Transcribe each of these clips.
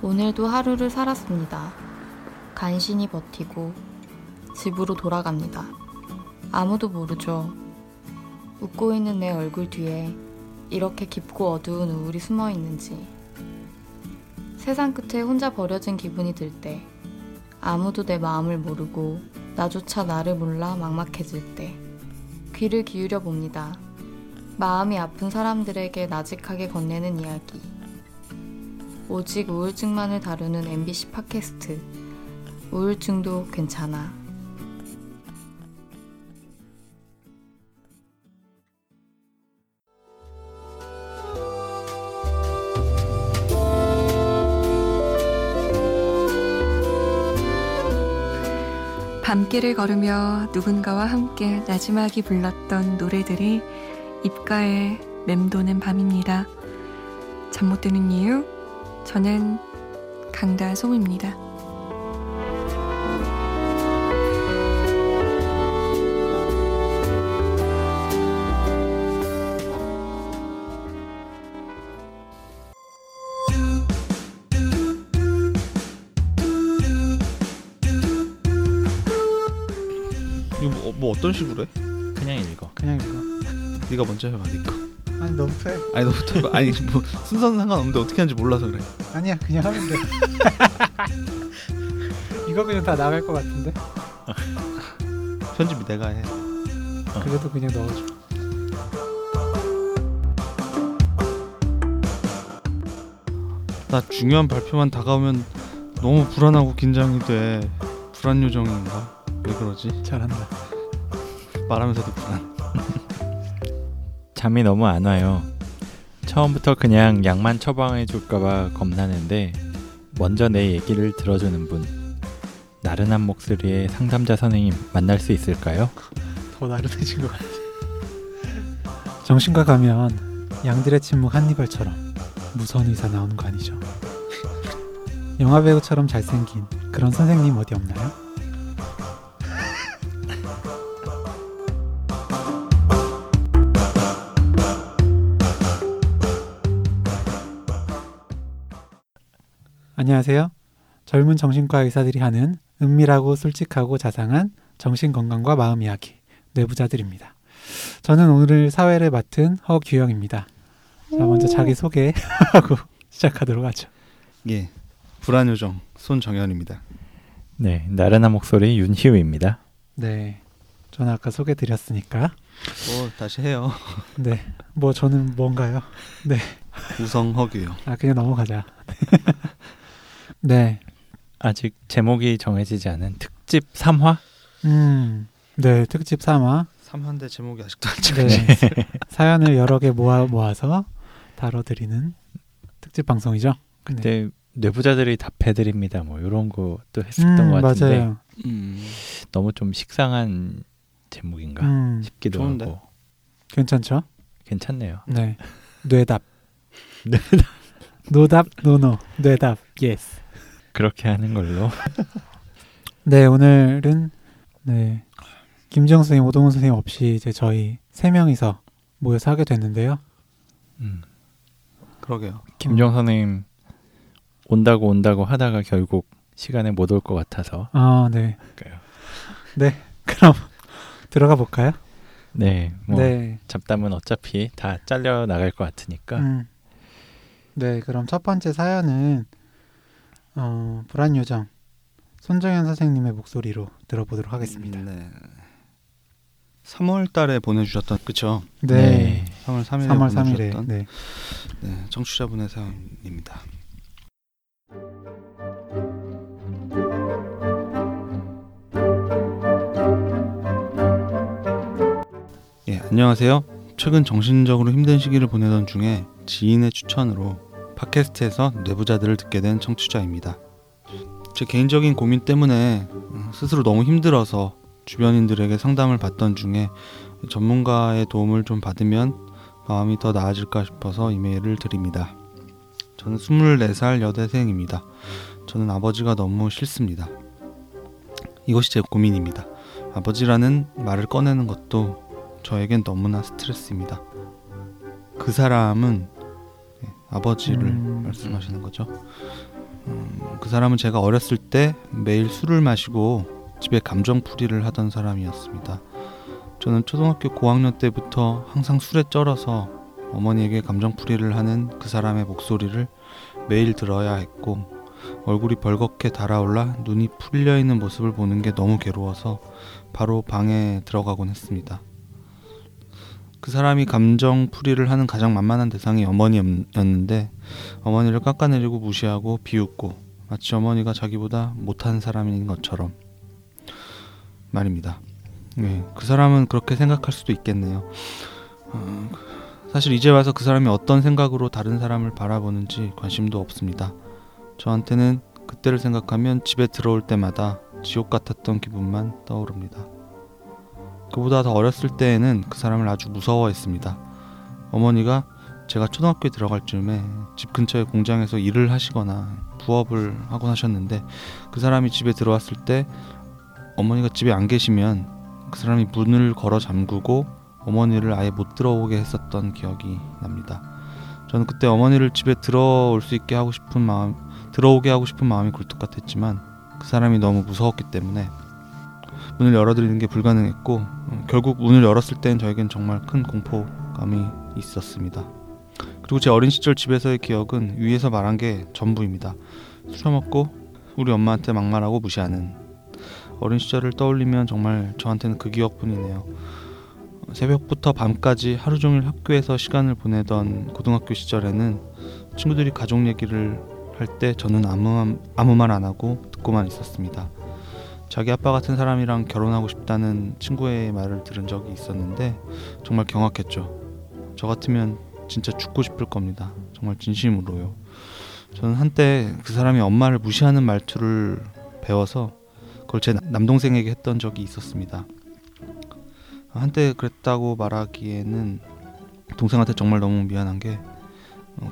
오늘도 하루를 살았습니다. 간신히 버티고 집으로 돌아갑니다. 아무도 모르죠. 웃고 있는 내 얼굴 뒤에 이렇게 깊고 어두운 우울이 숨어 있는지. 세상 끝에 혼자 버려진 기분이 들 때, 아무도 내 마음을 모르고 나조차 나를 몰라 막막해질 때, 귀를 기울여 봅니다. 마음이 아픈 사람들에게 나직하게 건네는 이야기. 오직 우울증만을 다루는 MBC 팟캐스트. 우울증도 괜찮아. 밤길을 걸으며 누군가와 함께 나지막이 불렀던 노래들이 입가에 맴도는 밤입니다. 잠 못 드는 이유? 저는 강다솜입니다. 이거 뭐, 뭐 어떤 식으로 해? 그냥 읽어. 그냥 이거 네가 먼저 해봐 니까 아니 너무 해 아니 너부터 해봐 아니 뭐 순서는 상관없는데 어떻게 하는지 몰라서 그래. 아니야 그냥 하면 돼. 이거 그냥 다 나갈 것 같은데? 편집이 내가 해. 그래도 그냥 넣어줘. 나 중요한 발표만 다가오면 너무 불안하고 긴장이 돼. 불안 요정인가? 왜 그러지? 잘한다. 말하면서도 불안 잠이 너무 안 와요. 처음부터 그냥 약만 처방해 줄까봐 겁나는데 먼저 내 얘기를 들어주는 분. 나른한 목소리의 상담자 선생님 만날 수 있을까요? 더 나른해진 것 같아 정신과 가면 양들의 침묵 한니발처럼 무서운 의사 나오는 거 아니죠 영화 배우처럼 잘생긴 그런 선생님 어디 없나요? 안녕하세요. 젊은 정신과 의사들이 하는 은밀하고 솔직하고 자상한 정신건강과 마음 이야기 뇌부자들입니다. 저는 오늘 사회를 맡은 허규영입니다. 자, 먼저 자기 소개하고 시작하도록 하죠. 예 불안 요정 손정현입니다 네, 나른한 목소리 윤희우입니다. 네. 저는 아까 소개 드렸으니까. 뭐 다시 해요 네. 뭐 저는 뭔가요? 우성 허규요 아, 그냥 넘어가자. 네. 아직 제목이 정해지지 않은 특집 3화? 음. 네, 특집 3화. 3화인데 제목이 아직도 안 네. 정해져 사연을 여러 개 모아 모아서 다뤄 드리는 특집 방송이죠. 그때 뇌부자들이 답해 드립니다. 뭐 이런 것도 했었던 음, 것 같은데 맞아요. 음, 너무 좀 식상한 제목인가 음, 싶기도 좋은데? 하고 괜찮죠? 괜찮네요. 네. 뇌답. 뇌답. 노답, 노노. 뇌답. Yes. 그렇게 하는 걸로. 네, 오늘은 네. 김정 선생님, 오동훈 선생님 없이 이제 저희 세 명이서 모여서 하게 됐는데요. 음. 그러게요 김정 선생님 온다고 온다고 하다가 결국 시간에 못 올 것 같아서 아, 네. 그래요. 네. 그럼 들어가 볼까요? 네, 뭐 네. 잡담은 어차피 다 잘려 나갈 것 같으니까 음. 네, 그럼 첫 번째 사연은 어, 불안 요정 손정현 선생님의 목소리로 들어보도록 하겠습니다. 네. 3월 달에 보내주셨던 그쵸? 네. 3월 3일에 3월 3일에 보내주셨던 네. 네, 청취자분의 사연입니다. 예, 안녕하세요. 최근 정신적으로 힘든 시기를 보내던 중에 지인의 추천으로 팟캐스트에서 뇌부자들을 듣게 된 청취자입니다. 제 개인적인 고민 때문에 음, 스스로 너무 힘들어서 주변인들에게 상담을 받던 중에 전문가의 도움을 좀 받으면 마음이 더 나아질까 싶어서 이메일을 드립니다. 저는 24살 여대생입니다. 저는 아버지가 너무 싫습니다. 이것이 제 고민입니다. 아버지라는 말을 꺼내는 것도 저에겐 너무나 스트레스입니다. 그 사람은 네, 아버지를 음. 말씀하시는 거죠. 음, 그 사람은 제가 어렸을 때 매일 술을 마시고 집에 감정풀이를 하던 사람이었습니다. 저는 초등학교 고학년 때부터 항상 술에 쩔어서 어머니에게 감정풀이를 하는 그 사람의 목소리를 매일 들어야 했고 얼굴이 벌겋게 달아올라 눈이 풀려 있는 모습을 보는 게 너무 괴로워서 바로 방에 들어가곤 했습니다. 그 사람이 감정 풀이를 하는 가장 만만한 대상이 어머니였는데 어머니를 깎아내리고 무시하고 비웃고 마치 어머니가 자기보다 못한 사람인 것처럼 말입니다. 네, 그 사람은 그렇게 생각할 수도 있겠네요. 어, 사실 이제 와서 그 사람이 어떤 생각으로 다른 사람을 바라보는지 관심도 없습니다. 저한테는 그때를 생각하면 집에 들어올 때마다 지옥 같았던 기분만 떠오릅니다. 그보다 더 어렸을 때에는 그 사람을 아주 무서워했습니다. 어머니가 제가 초등학교에 들어갈 즈음에 집 근처의 공장에서 일을 하시거나 부업을 하곤 하셨는데 그 사람이 집에 들어왔을 때 어머니가 집에 안 계시면 그 사람이 문을 걸어 잠그고 어머니를 아예 못 들어오게 했었던 기억이 납니다. 저는 그때 어머니를 집에 들어올 수 있게 하고 싶은 마음, 들어오게 하고 싶은 마음이 굴뚝 같았지만 그 사람이 너무 무서웠기 때문에 문을 열어드리는 게 불가능했고 음, 결국 문을 열었을 때는 저에겐 정말 큰 공포감이 있었습니다. 그리고 제 어린 시절 집에서의 기억은 위에서 말한 게 전부입니다. 술 먹고 우리 엄마한테 막말하고 무시하는 어린 시절을 떠올리면 정말 저한테는 그 기억뿐이네요. 새벽부터 밤까지 하루 종일 학교에서 시간을 보내던 고등학교 시절에는 친구들이 가족 얘기를 할 때 저는 아무 아무 말 안 하고 듣고만 있었습니다. 자기 아빠 같은 사람이랑 결혼하고 싶다는 친구의 말을 들은 적이 있었는데 정말 경악했죠. 저 같으면 진짜 죽고 싶을 겁니다. 정말 진심으로요. 저는 한때 그 사람이 엄마를 무시하는 말투를 배워서 그걸 제 남동생에게 했던 적이 있었습니다. 한때 그랬다고 말하기에는 동생한테 정말 너무 미안한 게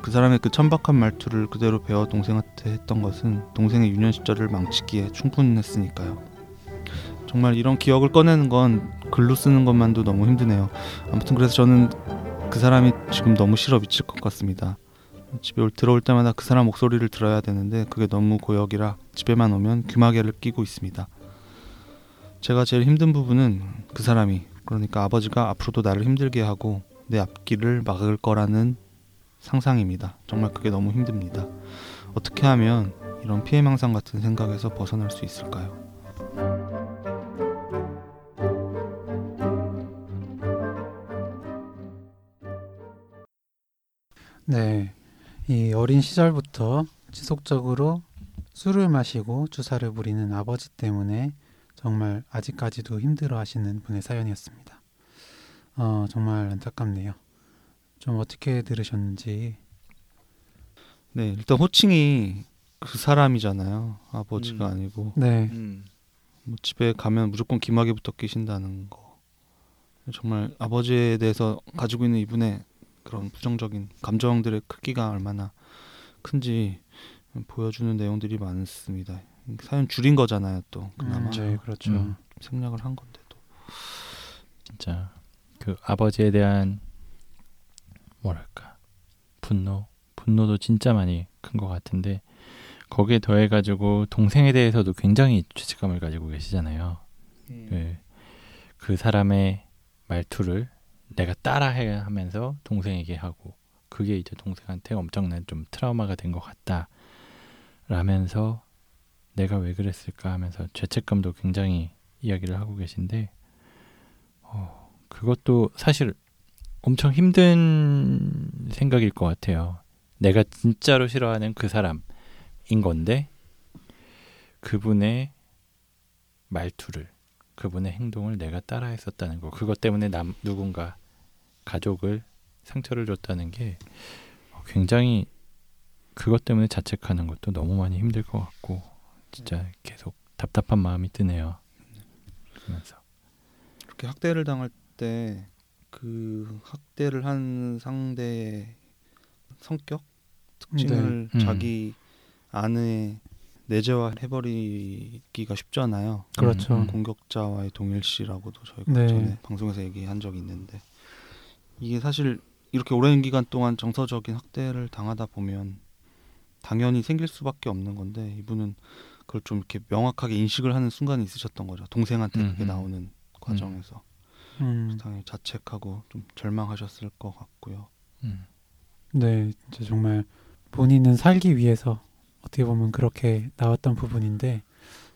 그 사람의 그 천박한 말투를 그대로 배워 동생한테 했던 것은 동생의 유년 시절을 망치기에 충분했으니까요. 정말 이런 기억을 꺼내는 건 글로 쓰는 것만도 너무 힘드네요. 아무튼 그래서 저는 그 사람이 지금 너무 싫어 미칠 것 같습니다. 집에 올, 들어올 때마다 그 사람 목소리를 들어야 되는데 그게 너무 고역이라 집에만 오면 귀마개를 끼고 있습니다. 제가 제일 힘든 부분은 그 사람이 그러니까 아버지가 앞으로도 나를 힘들게 하고 내 앞길을 막을 거라는 상상입니다. 정말 그게 너무 힘듭니다. 어떻게 하면 이런 피해망상 같은 생각에서 벗어날 수 있을까요? 네. 이 어린 시절부터 지속적으로 술을 마시고 주사를 부리는 아버지 때문에 정말 아직까지도 힘들어 하시는 분의 사연이었습니다. 어, 정말 안타깝네요. 좀 어떻게 들으셨는지. 네, 일단 호칭이 그 사람이잖아요. 아버지가 음. 아니고 네. 음. 뭐 집에 가면 무조건 기마개부터 끼신다는 거. 정말 아버지에 대해서 가지고 있는 이분의 그런 부정적인 감정들의 크기가 얼마나 큰지 보여주는 내용들이 많습니다. 사연 줄인 거잖아요, 또 그나마 음, 네, 그렇죠. 음. 생략을 한 건데도. 진짜 그 아버지에 대한 뭐랄까 분노 분노도 진짜 많이 큰 것 같은데 거기에 더해가지고 동생에 대해서도 굉장히 죄책감을 가지고 계시잖아요. 네. 그 사람의 말투를 내가 따라해야 하면서 동생에게 하고 그게 이제 동생한테 엄청난 좀 트라우마가 된 것 같다 라면서 내가 왜 그랬을까 하면서 죄책감도 굉장히 이야기를 하고 계신데 어, 그것도 사실 엄청 힘든 생각일 것 같아요. 내가 진짜로 싫어하는 그 사람인 건데 그분의 말투를 그분의 행동을 내가 따라했었다는 거 그것 때문에 남 누군가 가족을 상처를 줬다는 게 굉장히 그것 때문에 자책하는 것도 너무 많이 힘들 것 같고 진짜 계속 답답한 마음이 드네요. 그러면서 그렇게 학대를 당할 때 그 학대를 한 상대의 성격 특징을 네. 음. 자기 안에 내재화 해버리기가 쉽잖아요. 그렇죠. 음. 공격자와의 동일시라고도 저희가 네. 전에 방송에서 얘기한 적이 있는데 이게 사실 이렇게 오랜 기간 동안 정서적인 학대를 당하다 보면 당연히 생길 수밖에 없는 건데 이분은 그걸 좀 이렇게 명확하게 인식을 하는 순간이 있으셨던 거죠. 동생한테 음, 그게 음. 나오는 과정에서 음, 당연히 자책하고 좀 절망하셨을 것 같고요. 음. 네, 진짜 정말 본인은 살기 위해서 어떻게 보면 그렇게 나왔던 부분인데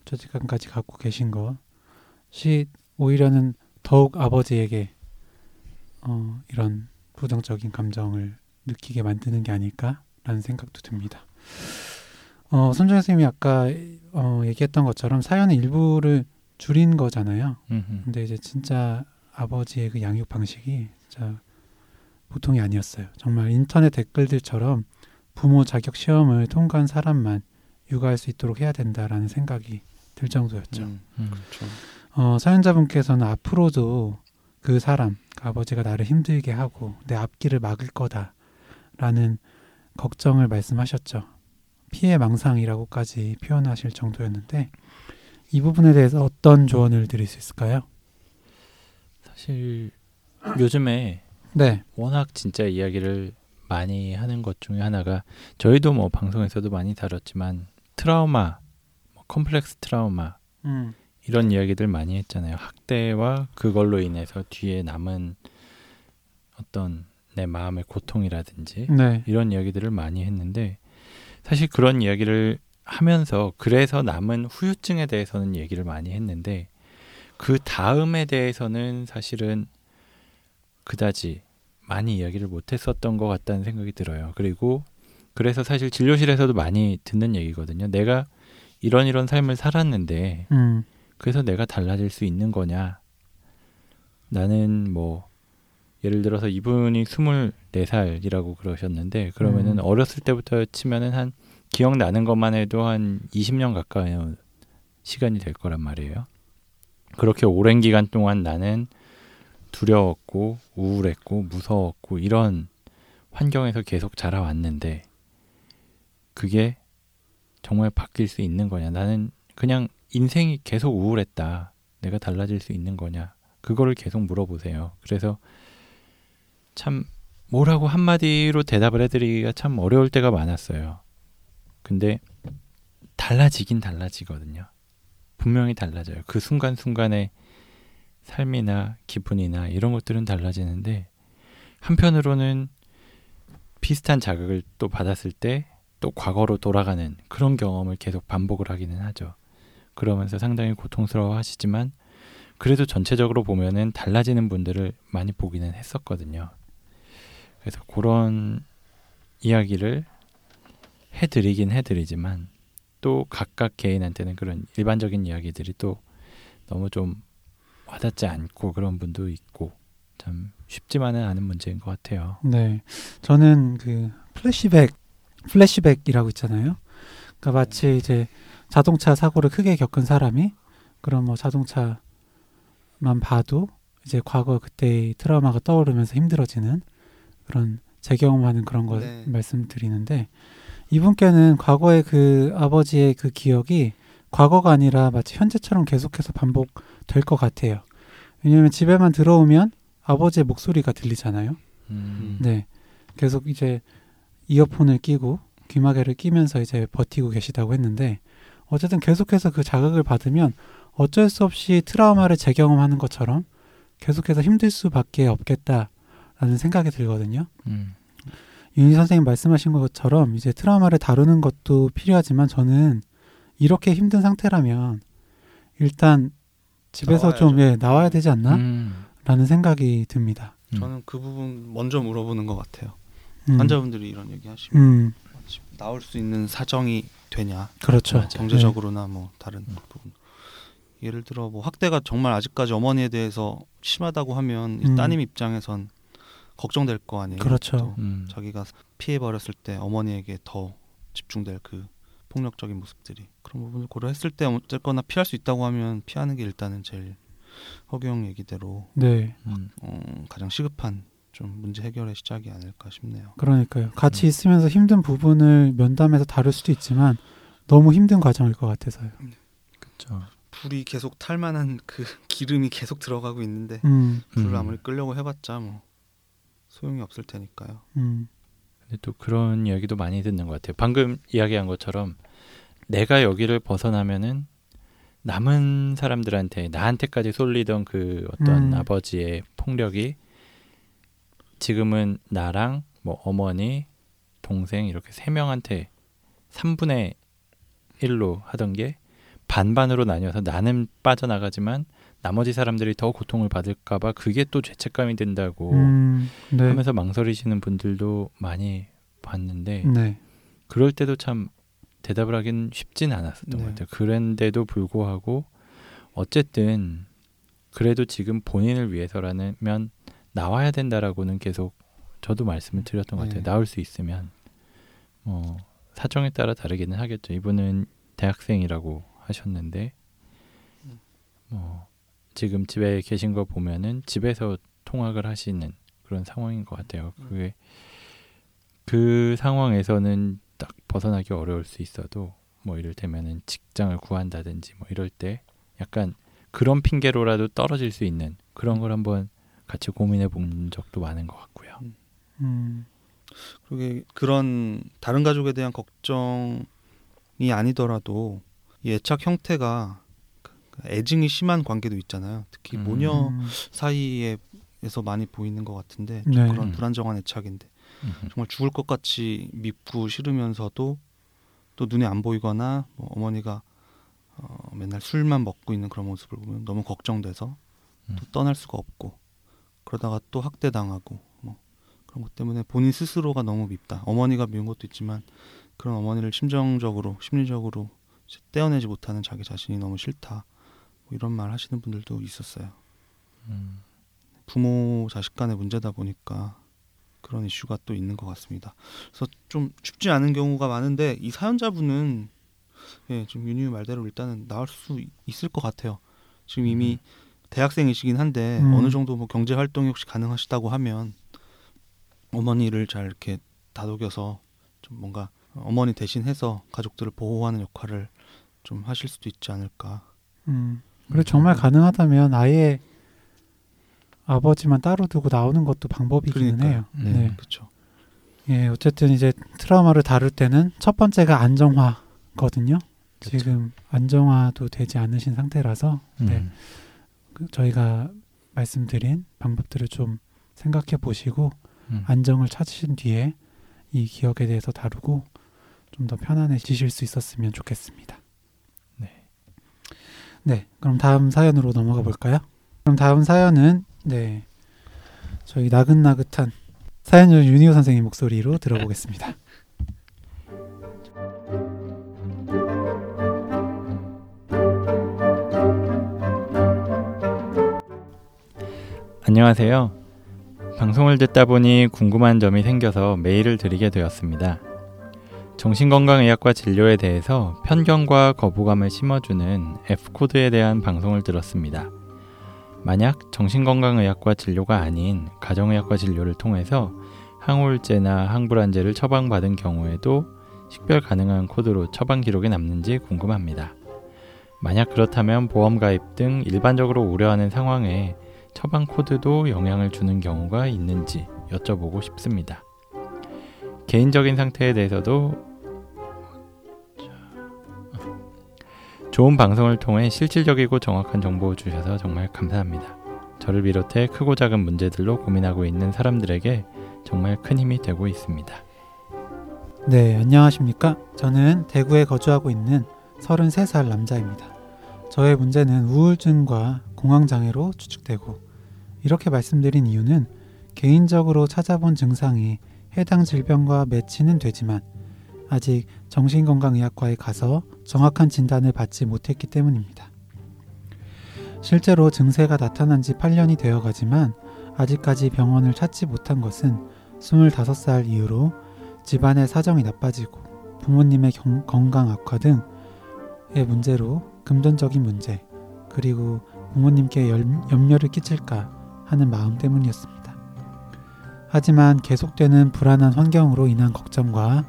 저지간까지 갖고 계신 것이 오히려는 더욱 아버지에게 어, 이런 부정적인 감정을 느끼게 만드는 게 아닐까라는 생각도 듭니다. 어, 손정 선생님이 아까 어, 얘기했던 것처럼 사연의 일부를 줄인 거잖아요. 음, 근데 이제 진짜 아버지의 그 양육 방식이 진짜 보통이 아니었어요. 정말 인터넷 댓글들처럼 부모 자격 시험을 통과한 사람만 육아할 수 있도록 해야 된다라는 생각이 들 정도였죠. 음, 음. 그렇죠. 어, 사연자분께서는 앞으로도 그 사람, 그 아버지가 나를 힘들게 하고 내 앞길을 막을 거다라는 걱정을 말씀하셨죠. 피해 망상이라고까지 표현하실 정도였는데 이 부분에 대해서 어떤 조언을 드릴 수 있을까요? 사실 요즘에 네, 워낙 진짜 이야기를 많이 하는 것 중에 하나가 저희도 뭐 방송에서도 많이 다뤘지만 트라우마, 뭐 컴플렉스 트라우마 음, 이런 이야기들 많이 했잖아요. 학대와 그걸로 인해서 뒤에 남은 어떤 내 마음의 고통이라든지 네, 이런 이야기들을 많이 했는데 사실 그런 이야기를 하면서 그래서 남은 후유증에 대해서는 얘기를 많이 했는데 그 다음에 대해서는 사실은 그다지 많이 이야기를 못 했었던 것 같다는 생각이 들어요. 그리고 그래서 사실 진료실에서도 많이 듣는 얘기거든요. 내가 이런 이런 삶을 살았는데 음, 그래서 내가 달라질 수 있는 거냐? 나는 뭐 예를 들어서 이분이 24살이라고 그러셨는데 그러면은 음. 어렸을 때부터 치면은 한 기억나는 것만 해도 한 20년 가까이 시간이 될 거란 말이에요. 그렇게 오랜 기간 동안 나는 두려웠고 우울했고 무서웠고 이런 환경에서 계속 자라왔는데 그게 정말 바뀔 수 있는 거냐? 나는 그냥 인생이 계속 우울했다. 내가 달라질 수 있는 거냐? 그거를 계속 물어보세요. 그래서 참 뭐라고 한마디로 대답을 해드리기가 참 어려울 때가 많았어요. 근데 달라지긴 달라지거든요. 분명히 달라져요. 그 순간순간의 삶이나 기분이나 이런 것들은 달라지는데 한편으로는 비슷한 자극을 또 받았을 때 또 과거로 돌아가는 그런 경험을 계속 반복을 하기는 하죠. 그러면서 상당히 고통스러워 하시지만 그래도 전체적으로 보면은 달라지는 분들을 많이 보기는 했었거든요. 그래서 그런 이야기를 해드리긴 해드리지만 또 각각 개인한테는 그런 일반적인 이야기들이 또 너무 좀 와닿지 않고 그런 분도 있고 참 쉽지만은 않은 문제인 것 같아요. 네. 저는 그 플래시백, 플래시백이라고 있잖아요. 그러니까 마치 이제 자동차 사고를 크게 겪은 사람이 그런 뭐 자동차만 봐도 이제 과거 그때의 트라우마가 떠오르면서 힘들어지는 그런 재경험하는 그런 거 네. 말씀드리는데 이분께는 과거의 그 아버지의 그 기억이 과거가 아니라 마치 현재처럼 계속해서 반복될 것 같아요. 왜냐하면 집에만 들어오면 아버지의 목소리가 들리잖아요. 음, 네. 계속 이제 이어폰을 끼고 귀마개를 끼면서 이제 버티고 계시다고 했는데 어쨌든 계속해서 그 자극을 받으면 어쩔 수 없이 트라우마를 재경험하는 것처럼 계속해서 힘들 수밖에 없겠다라는 생각이 들거든요. 음, 윤희 선생님 말씀하신 것처럼 이제 트라우마를 다루는 것도 필요하지만 저는 이렇게 힘든 상태라면 일단 집에서 좀 나와야죠. 예, 나와야 되지 않나? 음, 라는 생각이 듭니다. 음. 저는 그 부분 먼저 물어보는 것 같아요. 음, 환자분들이 이런 얘기 하시면 음, 나올 수 있는 사정이 되냐? 그렇죠. 맞아요. 경제적으로나 뭐 다른 음. 부분. 예를 들어 뭐 학대가 정말 아직까지 어머니에 대해서 심하다고 하면 이 음. 따님 입장에선 걱정될 거 아니에요. 그렇죠. 또 음, 자기가 피해 버렸을 때 어머니에게 더 집중될 그 폭력적인 모습들이 그런 부분을 고려했을 때 어쨌거나 피할 수 있다고 하면 피하는 게 일단은 제일 허경 얘기대로 네. 음, 어, 가장 시급한 좀 문제 해결의 시작이 아닐까 싶네요. 그러니까요. 같이 있으면서 힘든 부분을 면담해서 다룰 수도 있지만 너무 힘든 과정일 것 같아서요. 그렇죠. 불이 계속 탈 만한 그 기름이 계속 들어가고 있는데 음, 불을 음. 아무리 끌려고 해봤자 뭐 소용이 없을 테니까요. 음, 근데 또 그런 이야기도 많이 듣는 것 같아요. 방금 이야기한 것처럼 내가 여기를 벗어나면은 남은 사람들한테 나한테까지 쏠리던 그 어떤 음. 아버지의 폭력이 지금은 나랑 뭐 어머니, 동생 이렇게 세 명한테 3분의 1로 하던 게 반반으로 나뉘어서 나는 빠져나가지만 나머지 사람들이 더 고통을 받을까봐 그게 또 죄책감이 든다고 음, 네. 하면서 망설이시는 분들도 많이 봤는데 네. 그럴 때도 참 대답을 하긴 쉽진 않았었던 네. 것 같아요. 그런데도 불구하고 어쨌든 그래도 지금 본인을 위해서라면 나와야 된다라고는 계속 저도 말씀을 드렸던 것 같아요. 네. 나올 수 있으면 뭐 사정에 따라 다르기는 하겠죠. 이분은 대학생이라고 하셨는데 뭐 지금 집에 계신 거 보면은 집에서 통학을 하시는 그런 상황인 것 같아요. 그게 그 상황에서는 딱 벗어나기 어려울 수 있어도 뭐 이를테면은 직장을 구한다든지 뭐 이럴 때 약간 그런 핑계로라도 떨어질 수 있는 그런 걸 한번 같이 고민해 본 적도 많은 것 같고요. 음, 그게 그런 다른 가족에 대한 걱정이 아니더라도 이 애착 형태가 그 애증이 심한 관계도 있잖아요. 특히 음. 모녀 음, 사이에서 많이 보이는 것 같은데 좀 네. 그런 음. 불안정한 애착인데 음흠. 정말 죽을 것 같이 밉고 싫으면서도 또 눈에 안 보이거나 뭐 어머니가 어, 맨날 술만 먹고 있는 그런 모습을 보면 너무 걱정돼서 음. 또 떠날 수가 없고 그러다가 또 학대 당하고 뭐 그런 것 때문에 본인 스스로가 너무 밉다. 어머니가 미운 것도 있지만 그런 어머니를 심정적으로 심리적으로 떼어내지 못하는 자기 자신이 너무 싫다. 뭐 이런 말 하시는 분들도 있었어요. 음. 부모 자식 간의 문제다 보니까 그런 이슈가 또 있는 것 같습니다. 그래서 좀 쉽지 않은 경우가 많은데 이 사연자분은 예, 지금 윤유 말대로 일단은 나올 수 이- 있을 것 같아요. 지금 이미 대학생이시긴 한데 음. 어느 정도 뭐 경제 활동이 혹시 가능하시다고 하면 어머니를 잘 이렇게 다독여서 좀 뭔가 어머니 대신해서 가족들을 보호하는 역할을 좀 하실 수도 있지 않을까. 음. 그리고 정말 가능하다면 아예 아버지만 따로 두고 나오는 것도 방법이기는 그러니까요. 해요. 네. 네. 그렇죠. 예, 어쨌든 이제 트라우마를 다룰 때는 첫 번째가 안정화거든요. 그쵸. 지금 안정화도 되지 않으신 상태라서 네. 음. 그 저희가 말씀드린 방법들을 좀 생각해 보시고 음. 안정을 찾으신 뒤에 이 기억에 대해서 다루고 좀 더 편안해지실 수 있었으면 좋겠습니다. 네. 네, 그럼 다음 사연으로 넘어가 볼까요? 그럼 다음 사연은 네 저희 나긋나긋한 사연을 윤희호 선생님 목소리로 들어보겠습니다. 안녕하세요. 방송을 듣다 보니 궁금한 점이 생겨서 메일을 드리게 되었습니다. 정신건강의학과 진료에 대해서 편견과 거부감을 심어주는 F코드에 대한 방송을 들었습니다. 만약 정신건강의학과 진료가 아닌 가정의학과 진료를 통해서 항우울제나 항불안제를 처방받은 경우에도 식별 가능한 코드로 처방 기록이 남는지 궁금합니다. 만약 그렇다면 보험 가입 등 일반적으로 우려하는 상황에 처방 코드도 영향을 주는 경우가 있는지 여쭤보고 싶습니다. 개인적인 상태에 대해서도 좋은 방송을 통해 실질적이고 정확한 정보 주셔서 정말 감사합니다. 저를 비롯해 크고 작은 문제들로 고민하고 있는 사람들에게 정말 큰 힘이 되고 있습니다. 네, 안녕하십니까? 저는 대구에 거주하고 있는 33살 남자입니다. 저의 문제는 우울증과 공황장애로 추측되고 이렇게 말씀드린 이유는 개인적으로 찾아본 증상이 해당 질병과 매치는 되지만 아직 정신건강의학과에 가서 정확한 진단을 받지 못했기 때문입니다. 실제로 증세가 나타난 지 8년이 되어 가지만 아직까지 병원을 찾지 못한 것은 25살 이후로 집안의 사정이 나빠지고 부모님의 경- 건강 악화 등의 문제로 금전적인 문제 그리고 부모님께 열- 염려를 끼칠까 하는 마음 때문이었습니다. 하지만 계속되는 불안한 환경으로 인한 걱정과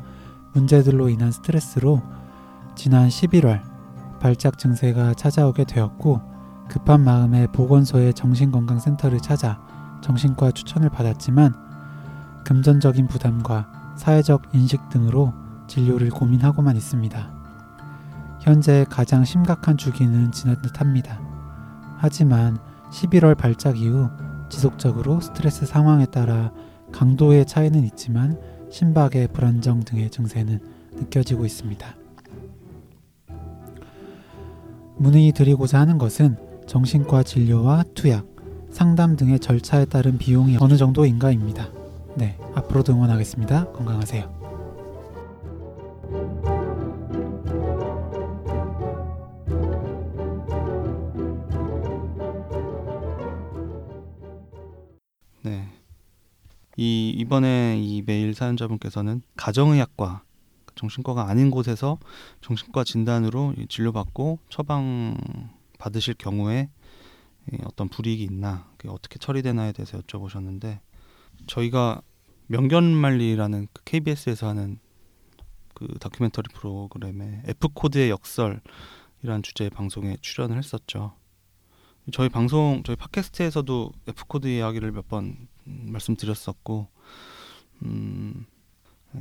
문제들로 인한 스트레스로 지난 11월 발작 증세가 찾아오게 되었고 급한 마음에 보건소의 정신건강센터를 찾아 정신과 추천을 받았지만 금전적인 부담과 사회적 인식 등으로 진료를 고민하고만 있습니다. 현재 가장 심각한 주기는 지난 듯합니다. 하지만 11월 발작 이후 지속적으로 스트레스 상황에 따라 강도의 차이는 있지만 심박의 불안정 등의 증세는 느껴지고 있습니다. 문의 드리고자 하는 것은 정신과 진료와 투약, 상담 등의 절차에 따른 비용이 어느 정도인가입니다. 네, 앞으로도 응원하겠습니다. 건강하세요. 이 이번에 이 메일 사연자분께서는 가정의학과 정신과가 아닌 곳에서 정신과 진단으로 진료받고 처방 받으실 경우에 어떤 불이익이 있나 어떻게 처리되나에 대해서 여쭤보셨는데 저희가 명견만리라는 그 KBS에서 하는 그 다큐멘터리 프로그램에 F 코드의 역설이라는 주제의 방송에 출연을 했었죠. 저희 방송 저희 팟캐스트에서도 F 코드 이야기를 몇 번 말씀드렸었고 음,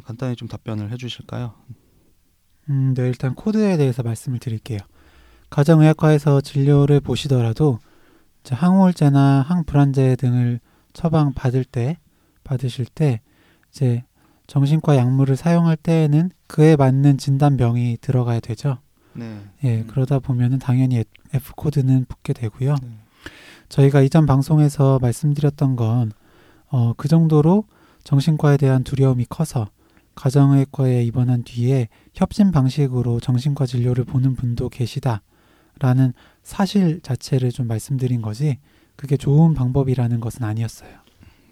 간단히 좀 답변을 해주실까요? 음, 네 일단 코드에 대해서 말씀을 드릴게요. 가정의학과에서 진료를 보시더라도 항우울제나 항불안제 등을 처방 받을 때 받으실 때 이제 정신과 약물을 사용할 때에는 그에 맞는 진단병이 들어가야 되죠. 네. 예, 음. 그러다 보면은 당연히 F 코드는 붙게 되고요. 네. 저희가 이전 방송에서 말씀드렸던 건 어, 그 정도로 정신과에 대한 두려움이 커서 가정의과에 입원한 뒤에 협진 방식으로 정신과 진료를 보는 분도 계시다 라는 사실 자체를 좀 말씀드린 거지 그게 좋은 방법이라는 것은 아니었어요.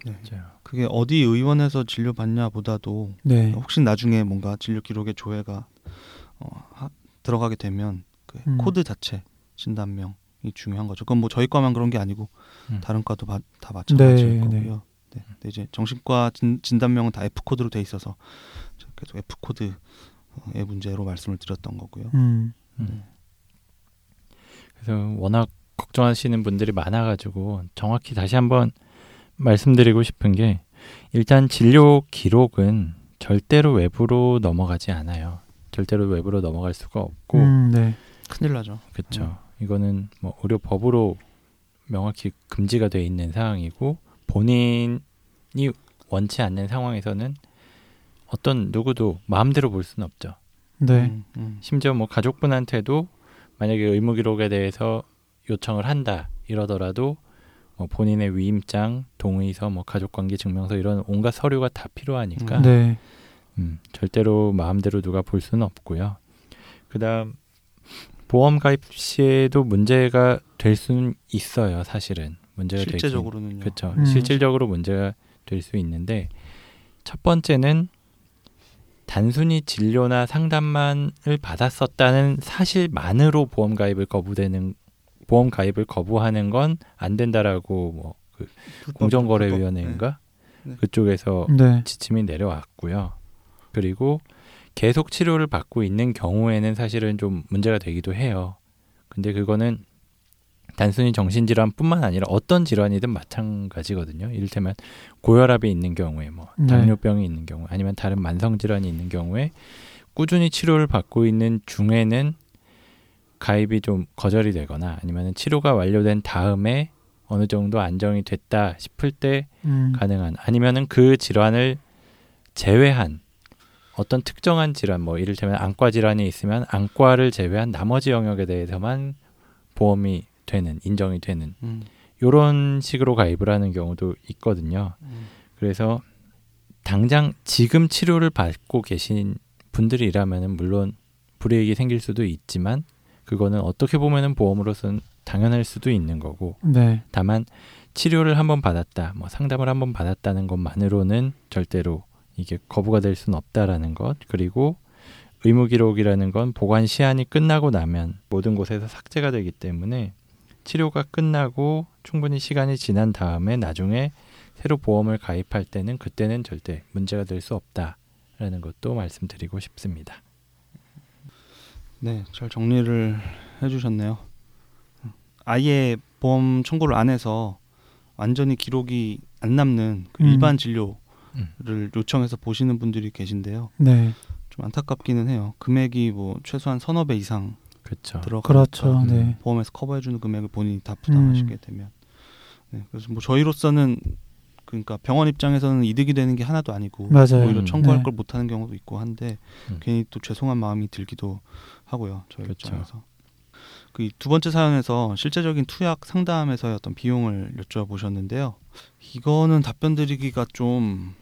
네. 맞아요. 그게 어디 의원에서 진료 받냐 보다도 네. 혹시 나중에 뭔가 진료 기록에 조회가 어, 하, 들어가게 되면 그 음. 코드 자체 진단명이 중요한 거죠. 그건 뭐 저희 과만 그런 게 아니고 음. 다른 과도 바, 다 마찬가지일 네, 거고요. 네. 근데 이제 정신과 진, 진단명은 다 F 코드로 돼 있어서 계속 F 코드의 문제로 말씀을 드렸던 거고요. 음. 음. 그래서 워낙 걱정하시는 분들이 많아가지고 정확히 다시 한번 말씀드리고 싶은 게 일단 진료 기록은 절대로 외부로 넘어가지 않아요. 절대로 외부로 넘어갈 수가 없고 음, 네. 큰일 나죠. 그렇죠. 이거는 뭐 의료법으로 명확히 금지가 돼 있는 사항이고 본인이 원치 않는 상황에서는 어떤 누구도 마음대로 볼 수는 없죠. 네. 음, 음. 심지어 뭐 가족분한테도 만약에 의무 기록에 대해서 요청을 한다 이러더라도 뭐 본인의 위임장, 동의서, 뭐 가족관계 증명서 이런 온갖 서류가 다 필요하니까 네. 음, 절대로 마음대로 누가 볼 수는 없고요. 그다음 보험 가입 시에도 문제가 될 수는 있어요. 사실은 문제가 되긴 실제적으로는요. 그렇죠. 음. 실질적으로 문제가 될 수 있는데 첫 번째는 단순히 진료나 상담만을 받았었다는 사실만으로 보험 가입을 거부되는 보험 가입을 거부하는 건 안 된다라고 뭐그 불법, 공정거래위원회인가 네. 네. 그쪽에서 네. 지침이 내려왔고요. 그리고 계속 치료를 받고 있는 경우에는 사실은 좀 문제가 되기도 해요. 근데 그거는 단순히 정신질환뿐만 아니라 어떤 질환이든 마찬가지거든요. 이를테면 고혈압이 있는 경우에 뭐 네. 당뇨병이 있는 경우 아니면 다른 만성 질환이 있는 경우에 꾸준히 치료를 받고 있는 중에는 가입이 좀 거절이 되거나 아니면 치료가 완료된 다음에 어느 정도 안정이 됐다 싶을 때 음. 가능한 아니면은 그 질환을 제외한 어떤 특정한 질환 뭐 이를테면 안과 질환이 있으면 안과를 제외한 나머지 영역에 대해서만 보험이 되는 인정이 되는 음, 이런 식으로 가입을 하는 경우도 있거든요. 음. 그래서 당장 지금 치료를 받고 계신 분들이라면은 물론 불이익이 생길 수도 있지만 그거는 어떻게 보면은 보험으로서는 당연할 수도 있는 거고 네. 다만 치료를 한번 받았다, 뭐 상담을 한번 받았다는 것만으로는 절대로 이게 거부가 될 수는 없다라는 것. 그리고 의무 기록이라는 건 보관 시한이 끝나고 나면 모든 곳에서 삭제가 되기 때문에 치료가 끝나고 충분히 시간이 지난 다음에 나중에 새로 보험을 가입할 때는 그때는 절대 문제가 될 수 없다라는 것도 말씀드리고 싶습니다. 네, 잘 정리를 해주셨네요. 아예 보험 청구를 안 해서 완전히 기록이 안 남는 그 음. 일반 진료 를 요청해서 보시는 분들이 계신데요. 네. 좀 안타깝기는 해요. 금액이 뭐 최소한 서너 배 이상 그렇죠. 그렇죠. 음. 네. 보험에서 커버해주는 금액을 본인이 다 부담하시게 음. 되면 네, 그래서 뭐 저희로서는 그러니까 병원 입장에서는 이득이 되는 게 하나도 아니고 맞아요. 오히려 음. 청구할 네. 걸 못하는 경우도 있고 한데 음. 괜히 또 죄송한 마음이 들기도 하고요 저희 그렇죠. 입장에서 그 두 번째 사연에서 실제적인 투약 상담에서의 어떤 비용을 여쭤보셨는데요 이거는 답변 드리기가 좀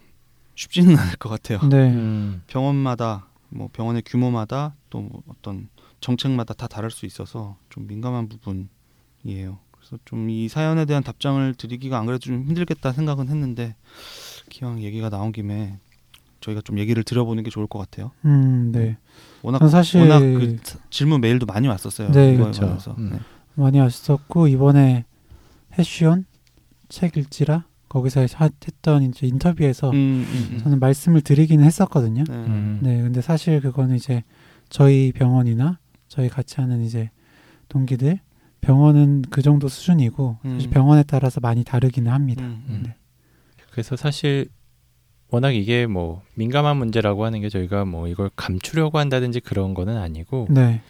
쉽지는 않을 것 같아요 네. 음. 병원마다 뭐 병원의 규모마다 또뭐 어떤 정책마다 다 다를 수 있어서 좀 민감한 부분이에요. 그래서 좀 이 사연에 대한 답장을 드리기가 안 그래도 좀 힘들겠다 생각은 했는데 기왕 얘기가 나온 김에 저희가 좀 얘기를 드려보는 게 좋을 것 같아요. 음, 네. 워낙 전 사실 워낙 그 사- 질문 메일도 많이 왔었어요. 네, 그렇죠. 음. 네. 많이 왔었고 이번에 해시온 책 읽지라 거기서 하- 했던 이제 인터뷰에서 음, 음, 음. 저는 말씀을 드리기는 했었거든요. 네. 음. 네, 근데 사실 그거는 이제 저희 병원이나 저희 같이 하는 이제 동기들 병원은 그 정도 수준이고 사실 음. 병원에 따라서 많이 다르기는 합니다. 음, 음. 네. 그래서 사실 워낙 이게 뭐 민감한 문제라고 하는 게 저희가 뭐 이걸 감추려고 한다든지 그런 거는 아니고 네,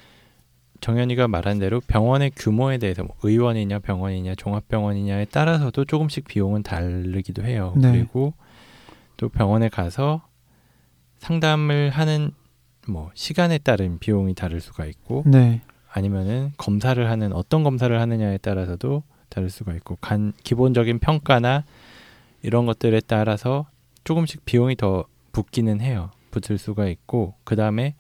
정현이가 말한 대로 병원의 규모에 대해서 뭐 의원이냐 병원이냐 종합병원이냐에 따라서도 조금씩 비용은 다르기도 해요. 네. 그리고 또 병원에 가서 상담을 하는 뭐 시간에 따른 비용이 다를 수가 있고 네, 아니면은 검사를 하는 어떤 검사를 하느냐에 따라서도 다를 수가 있고 간 기본적인 평가나 이런 것들에 따라서 조금씩 비용이 더 붙기는 해요. 붙을 수가 있고 그 다음에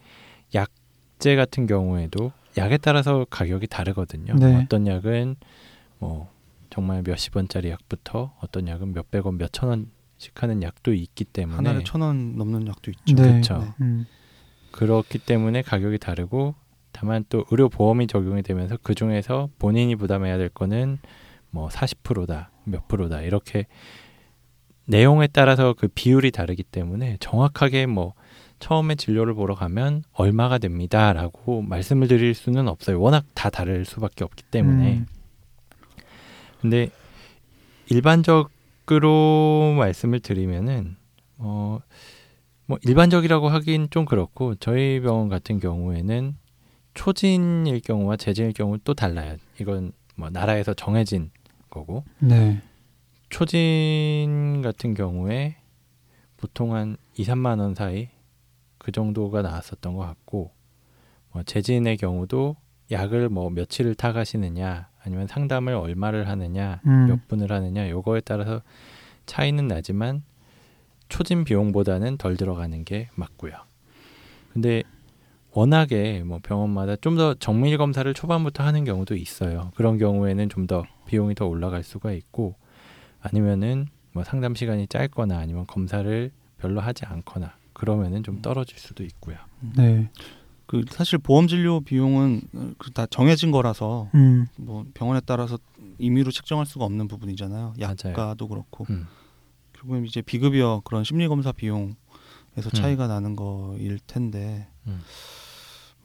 약제 같은 경우에도 약에 따라서 가격이 다르거든요. 네. 어떤 약은 뭐 정말 몇십 원짜리 약부터 어떤 약은 몇백 원, 몇천 원씩 하는 약도 있기 때문에 하나에 천 원 넘는 약도 있죠. 네. 그렇죠. 네. 음, 그렇기 때문에 가격이 다르고 다만 또 의료 보험이 적용이 되면서 그 중에서 본인이 부담해야 될 거는 뭐 40%다, 몇 프로다 이렇게 내용에 따라서 그 비율이 다르기 때문에 정확하게 뭐 처음에 진료를 보러 가면 얼마가 됩니다라고 말씀을 드릴 수는 없어요. 워낙 다 다를 수밖에 없기 때문에. 음, 근데 일반적으로 말씀을 드리면은 어 뭐 일반적이라고 하긴 좀 그렇고 저희 병원 같은 경우에는 초진일 경우와 재진일 경우 또 달라요. 이건 뭐 나라에서 정해진 거고. 네, 초진 같은 경우에 보통 한 2, 3만 원 사이 그 정도가 나왔었던 것 같고 뭐 재진의 경우도 약을 뭐 며칠을 타가시느냐 아니면 상담을 얼마를 하느냐 음, 몇 분을 하느냐 요거에 따라서 차이는 나지만 초진 비용보다는 덜 들어가는 게 맞고요. 근데 워낙에 뭐 병원마다 좀 더 정밀 검사를 초반부터 하는 경우도 있어요. 그런 경우에는 좀 더 비용이 더 올라갈 수가 있고 아니면은 뭐 상담 시간이 짧거나 아니면 검사를 별로 하지 않거나 그러면은 좀 떨어질 수도 있고요. 네, 그 사실 보험 진료 비용은 그다 정해진 거라서 음, 뭐 병원에 따라서 임의로 책정할 수가 없는 부분이잖아요. 맞아요. 약가도 그렇고 음. 결국엔 이제 비급여 그런 심리 검사 비용에서 음. 차이가 나는 거일 텐데 음.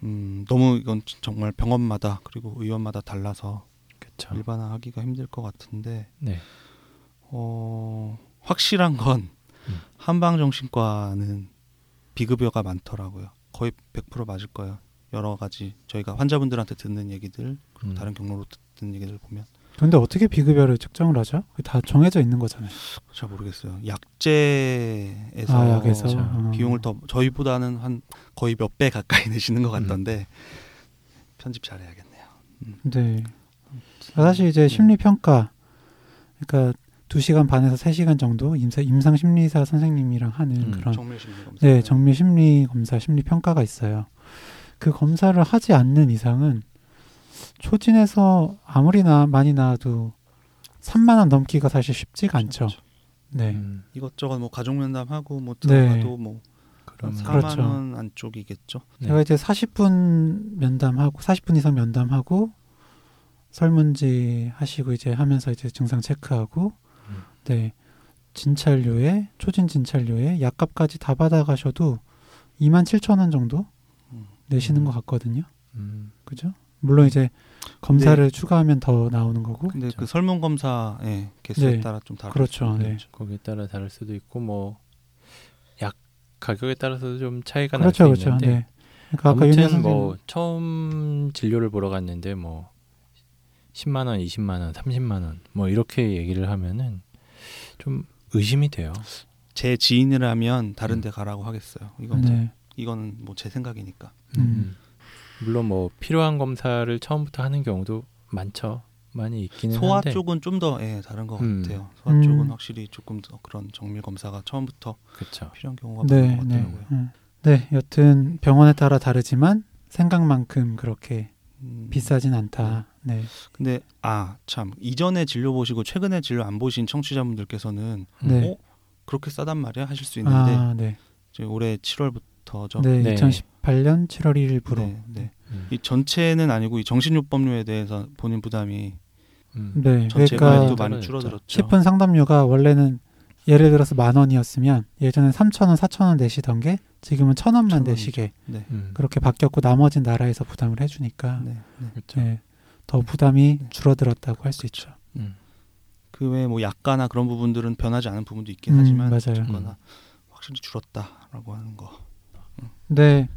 음, 너무 이건 정말 병원마다 그리고 의원마다 달라서 그렇죠. 일반화하기가 힘들 것 같은데 네. 어, 확실한 건 음. 한방 정신과는 비급여가 많더라고요. 거의 100% 맞을 거예요. 여러 가지 저희가 환자분들한테 듣는 얘기들 그리고 음. 다른 경로로 듣는 얘기들 보면 근데 어떻게 비급여를 측정을 하죠? 다 정해져 있는 거잖아요. 잘 모르겠어요. 약제에서 아, 약에서. 어. 비용을 더 저희보다는 한 거의 몇 배 가까이 내시는 것 음. 같던데 편집 잘해야겠네요. 네. 사실 이제 심리 평가 그러니까 2시간 반에서 3시간 정도 임상, 임상 심리사 선생님이랑 하는 음, 그런 정밀 심리 검사. 네, 정밀 심리 검사, 심리 평가가 있어요. 그 검사를 하지 않는 이상은 초진에서 아무리나 많이 나와도 3만 원 넘기가 사실 쉽지가 않죠. 네. 음. 이것저것 뭐 가족 면담하고 뭐 네. 들어가도 뭐 그러면 4만 그렇죠. 원 안쪽이겠죠. 네. 제가 이제 40분 면담하고 40분 이상 면담하고 설문지 하시고 이제 하면서 이제 증상 체크하고 음. 네. 진찰료에 초진 진찰료에 약값까지 다 받아 가셔도 2만 7천 원 정도 음. 내시는 음. 것 같거든요. 음. 그죠? 물론 이제 검사를 추가하면 더 나오는 거고. 근데 그렇죠. 그 설문 검사의 개수에 네. 따라 좀 다르죠. 그렇죠. 네. 거기에 따라 다를 수도 있고 뭐 가격에 따라서 좀 차이가 그렇죠, 날수 그렇죠. 있는데 네. 그러니까 아무튼 선생님 뭐 처음 진료를 보러 갔는데 뭐 10만 원, 20만 원, 30만 원 뭐 이렇게 얘기를 하면은 좀 의심이 돼요. 제 지인이라면 다른 음. 데 가라고 하겠어요. 이건 뭐- 네. 이거는 뭐 제 생각이니까. 음. 물론 뭐 필요한 검사를 처음부터 하는 경우도 많죠. 많이 있기는 소아 한데 쪽은 좀더 예, 다른 것 음. 같아요. 소아 음. 쪽은 확실히 조금 더 그런 정밀 검사가 처음부터 그렇죠. 필요한 경우가 네, 많은 것 네. 같더라고요. 음. 네, 여튼 병원에 따라 다르지만 생각만큼 그렇게 음, 비싸진 않다. 네. 근데 아 참 이전에 진료 보시고 최근에 진료 안 보신 청취자분들께서는 네. 어 그렇게 싸단 말이야 하실 수 있는데 아, 네. 이제 올해 7월부터죠. 네, 네. 2018년 7월 1일부로. 네, 네. 음. 이 전체는 아니고 이 정신요법료에 대해서 본인 부담이 음. 네. 전체 그러니까 많이. 줄어들었죠. 10분 상담료가 원래는 예를 들어서 만 원이었으면 예전에 3천 원, 4천 원 내시던 게 지금은 천 원만. 내시게 네. 음. 그렇게 바뀌었고 나머지 나라에서 부담을 해주니까 네, 네. 그렇죠. 네, 더 부담이 네. 줄어들었다고 할 수 있죠. 음. 그 외에 뭐 약가나 그런 부분들은 변하지 않은 부분도 있긴 음, 하지만 맞아요. 어쨌거나 확실히 줄었다라고 하는 거. 네,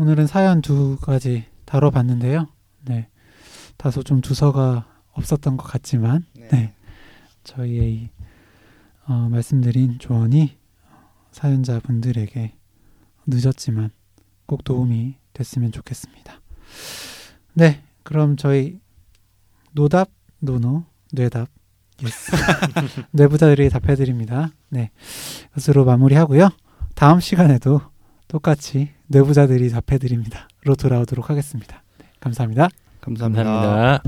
오늘은 사연 두 가지 다뤄봤는데요. 네, 다소 좀 두서가 없었던 것 같지만 네. 저희의 이, 어, 말씀드린 조언이 사연자분들에게 늦었지만 꼭 도움이 됐으면 좋겠습니다. 네, 그럼 저희 노답, 노노, 뇌답, Yes. 뇌부자들이 답해드립니다. 네, 것으로 마무리하고요. 다음 시간에도 똑같이 뇌부자들이 답해드립니다.로 돌아오도록 하겠습니다. 네, 감사합니다. 감사합니다. 감사합니다.